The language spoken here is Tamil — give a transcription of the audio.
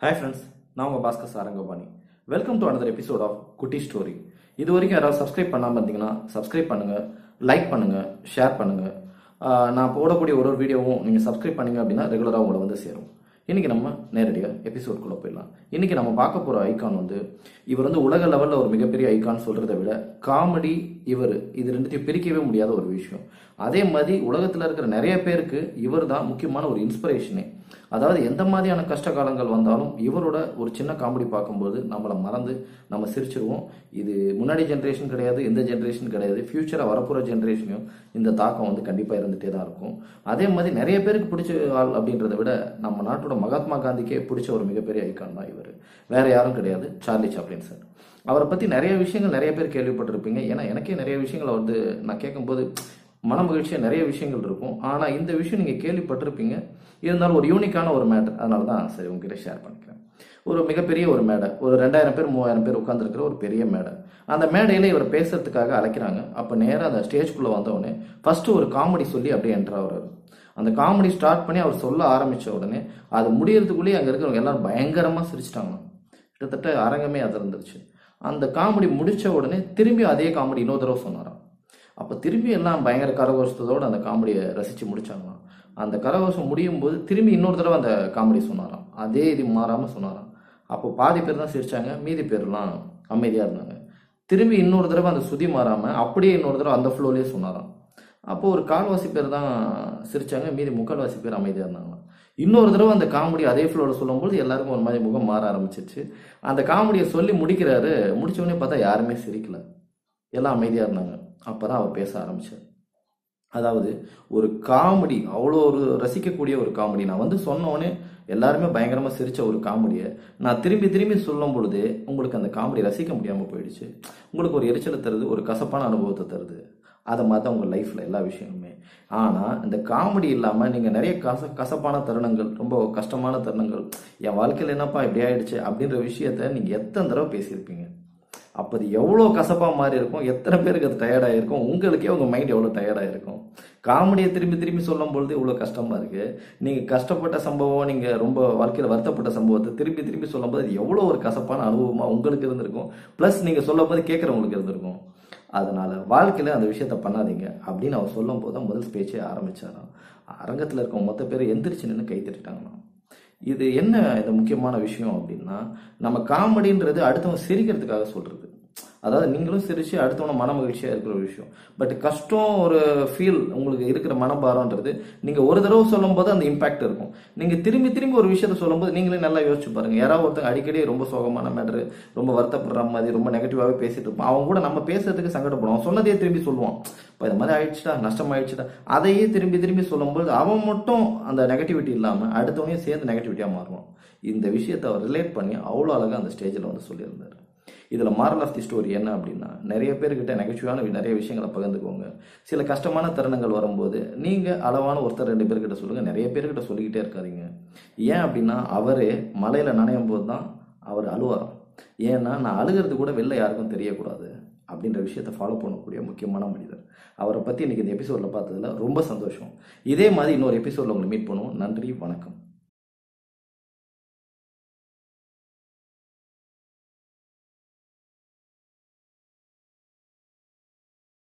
ஹாய் ஃப்ரெண்ட்ஸ் நான் உங்கள் Bhaskar Sarangapani. Welcome to another episode of Kutti story இது வரைக்கும் யாராவது சப்ஸ்கிரைப் பண்ணாமல் இருந்தீங்கன்னா சப்ஸ்கிரைப் பண்ணுங்கள் லைக் பண்ணுங்கள் ஷேர் பண்ணுங்கள் நான் போடக்கூடிய ஒரு ஒரு வீடியோவும் நீங்கள் சப்ஸ்கிரைப் பண்ணீங்க அப்படின்னா ரெகுலராக உங்களை வந்து சேரும். இன்னைக்கு நம்ம நேரடியாக எபிசோட்குள்ளே போயிடலாம். இன்றைக்கி நம்ம பார்க்க போகிற ஐக்கான் வந்து இவர் வந்து உலக லெவலில் ஒரு மிகப்பெரிய ஐக்கான் சொல்கிறத விட காமெடி இவர் இது ரெண்டுத்தையும் பிரிக்கவே முடியாத ஒரு விஷயம். அதே மாதிரி உலகத்தில் இருக்கிற நிறைய பேருக்கு இவர் தான் முக்கியமான ஒரு இன்ஸ்பிரேஷனே அதாவது எந்த மாதிரியான கஷ்ட காலங்கள் வந்தாலும் இவரோட ஒரு சின்ன காமெடி பார்க்கும்போது நம்மளை மறந்து நம்ம சிரிச்சிருவோம். இது முன்னாடி ஜென்ரேஷன் கிடையாது இந்த ஜென்ரேஷன் கிடையாது. ஃபியூச்சராக வரப்போகிற ஜென்ரேஷனையும் இந்த தாக்கம் வந்து கண்டிப்பாக இருந்துகிட்டே தான் இருக்கும். அதே மாதிரி நிறைய பேருக்கு பிடிச்ச ஆள் அப்படின்றத விட நம்ம நாட்டோட மகாத்மா காந்திக்கே பிடிச்ச ஒரு மிகப்பெரிய ஐக்கான் தான் இவர். வேற யாரும் கிடையாது. Charlie Chaplin sir. அவரை பற்றி நிறைய விஷயங்கள் நிறைய பேர் கேள்விப்பட்டிருப்பீங்க. ஏன்னா எனக்கே நிறைய விஷயங்களை வந்து நான் கேட்கும்போது மன மகிழ்ச்சியாக நிறைய விஷயங்கள் இருக்கும். ஆனால் இந்த விஷயம் நீங்கள் கேள்விப்பட்டிருப்பீங்க. இருந்தாலும் ஒரு யூனிக்கான ஒரு மேட்டர் அதனால தான் சரி உங்ககிட்ட ஷேர் பண்ணிக்கிறேன். ஒரு மிகப்பெரிய ஒரு மேடை ஒரு ரெண்டாயிரம் பேர் மூவாயிரம் பேர் உட்காந்துருக்கிற ஒரு பெரிய மேடை அந்த மேடையில் இவர் பேசுறதுக்காக அழைக்கிறாங்க. அப்போ நேராக அந்த ஸ்டேஜ்குள்ளே வந்தவுடனே ஃபர்ஸ்ட் ஒரு காமெடி சொல்லி அப்படியே என்ட்ரு ஆகிறார் அந்த காமெடி ஸ்டார்ட் பண்ணி அவர் சொல்ல ஆரம்பித்த உடனே அது முடியறதுக்குள்ளேயே அங்கே இருக்கிறவங்க எல்லாரும் பயங்கரமாக சிரிச்சிட்டாங்க. கிட்டத்தட்ட அரங்கமே அது இருந்துருச்சு அந்த காமெடி முடிச்ச உடனே திரும்பி அதே காமெடி இன்னொரு தடவை சொன்னாராம். அப்போ திரும்பி எல்லாம் பயங்கர கரகோஷத்தோடு அந்த காமெடியை ரசித்து முடித்தாங்களாம் அந்த கரகோஷம் முடியும் போது திரும்பி இன்னொரு தடவை அந்த காமெடி சொன்னாராம். அதே இது மாறாமல் சொன்னாராம். அப்போ பாதி பேர் தான் சிரிச்சாங்க மீதி பேர்லாம் அமைதியாக இருந்தாங்க. திரும்பி இன்னொரு தடவை அந்த சுதி மாறாமல் அப்படியே இன்னொரு தடவை அந்த ஃப்ளோலேயே சொன்னாராம். அப்போது ஒரு கால்வாசி பேர் தான் சிரிச்சாங்க மீதி முக்கால்வாசி பேர் அமைதியாக இருந்தாங்களாம். இன்னொரு தடவை அந்த காமெடி அதே ஃப்ளோவில் சொல்லும்போது எல்லாருக்கும் ஒரு மாதிரி முகம் மாற ஆரம்பிச்சிருச்சு. அந்த காமெடியை சொல்லி முடிக்கிறாரு. முடிச்ச பார்த்தா யாருமே சிரிக்கல. எல்லாம் அமைதியாக இருந்தாங்க. அப்போ தான் அவர் பேச ஆரம்பிச்சார் அதாவது ஒரு காமெடி அவ்வளோ ஒரு ரசிக்கக்கூடிய ஒரு காமெடி. நான் வந்து சொன்னோடனே எல்லாருமே பயங்கரமாக சிரித்த ஒரு காமெடியை நான் திரும்பி திரும்பி சொல்லும் பொழுது உங்களுக்கு அந்த காமெடி ரசிக்க முடியாமல் போயிடுச்சு. உங்களுக்கு ஒரு எரிச்சலை தருது ஒரு கசப்பான அனுபவத்தை தருது. அதை மாதிரி தான் உங்கள் லைஃப்பில் எல்லா விஷயமுமே. ஆனால் இந்த காமெடி இல்லாமல் நீங்கள் நிறைய கச கசப்பான தருணங்கள் ரொம்ப கஷ்டமான தருணங்கள் என் வாழ்க்கையில் என்னப்பா இப்படி ஆயிடுச்சு அப்படின்ற விஷயத்த நீங்கள் எத்தனை தடவை பேசியிருப்பீங்க? அப்போ அது எவ்வளோ கசப்பாக மாறி இருக்கும்? எத்தனை பேருக்கு அது டயர்டாக இருக்கும் உங்களுக்கே உங்கள் மைண்ட் எவ்வளோ டயர்டாக இருக்கும் காமெடியை திரும்பி திரும்பி சொல்லும் பொழுது இவ்வளோ கஷ்டமாக இருக்குது நீங்கள் கஷ்டப்பட்ட சம்பவம் நீங்கள் ரொம்ப வாழ்க்கையில் வருத்தப்பட்ட சம்பவத்தை திருப்பி திரும்பி சொல்லும்போது அது எவ்வளோ ஒரு கசப்பான அனுபவமாக உங்களுக்கு இருந்திருக்கும். ப்ளஸ் நீங்கள் சொல்லும் போது கேட்குறவங்களுக்கு இருந்திருக்கும். அதனால் வாழ்க்கையில் அந்த விஷயத்த பண்ணாதீங்க. அப்படின்னு அவர் சொல்லும் போது தான் முதல் பேச்சே ஆரம்பித்தாராம் அரங்கத்தில் இருக்க மொத்த பேர் எந்திரிச்சு நின்று கை தட்டிட்டாங்களாம். இது என்ன இந்த முக்கியமான விஷயம் அப்படின்னா நம்ம காமெடின்றது அடுத்தவங்க சிரிக்கிறதுக்காக சொல்கிறது அதாவது நீங்களும் சிரிச்சு அடுத்தவன மன மகிழ்ச்சியா இருக்கிற ஒரு விஷயம். பட் கஷ்டம் ஒரு ஃபீல் உங்களுக்கு இருக்கிற மனபாரம்ன்றது நீங்க ஒரு தடவை சொல்லும் போது அந்த இம்பாக்ட் இருக்கும். நீங்க திரும்பி திரும்பி ஒரு விஷயத்த சொல்லும்போது நீங்களே நல்லா யோசிச்சு பாருங்க. யாராவது ஒருத்தங்க அடிக்கடி ரொம்ப சோகமான மேட்ரு ரொம்ப வருத்தப்படுற மாதிரி ரொம்ப நெகட்டிவாகவே பேசிட்டு இருப்போம் அவங்க கூட நம்ம பேசுறதுக்கு சங்கடப்படுவோம் சொன்னதே திரும்பி சொல்லுவான். இப்போ இந்த மாதிரி ஆயிடுச்சுடா நஷ்டம் ஆயிடுச்சுடா அதையே திரும்பி திரும்பி சொல்லும்போது அவன் மட்டும் அந்த நெகட்டிவிட்டி இல்லாமல் அடுத்தவனையும் சேர்ந்து நெகட்டிவிட்டியாக மாறுவான். இந்த விஷயத்தை அவர் ரிலேட் பண்ணி அவ்வளோ அழகாக அந்த ஸ்டேஜில் வந்து சொல்லியிருந்தார். இதில் மாரல் ஆஃப் தி ஸ்டோரி என்ன அப்படின்னா நிறைய பேர்கிட்ட நெகட்டிவான நிறைய விஷயங்களை பகிர்ந்துக்கோங்க. சில கஷ்டமான தருணங்கள் வரும்போது நீங்கள் அளவான ஒருத்தர் ரெண்டு பேர்கிட்ட சொல்லுங்கள் நிறைய பேர்கிட்ட சொல்லிக்கிட்டே இருக்காதீங்க. ஏன் அப்படின்னா அவரே மலையில் நனையும் போது தான் அவர் அழுவாராம். ஏன்னா நான் அழுகிறது கூட வெளில யாருக்கும் தெரியக்கூடாது அப்படின்ற விஷயத்தை ஃபாலோ பண்ணக்கூடிய முக்கியமான மனிதர். அவரை பற்றி இன்றைக்கி இந்த எபிசோடில் பார்த்ததுல ரொம்ப சந்தோஷம். இதே மாதிரி இன்னொரு எபிசோடில் உங்களை மீட் பண்ணுவோம். நன்றி வணக்கம்.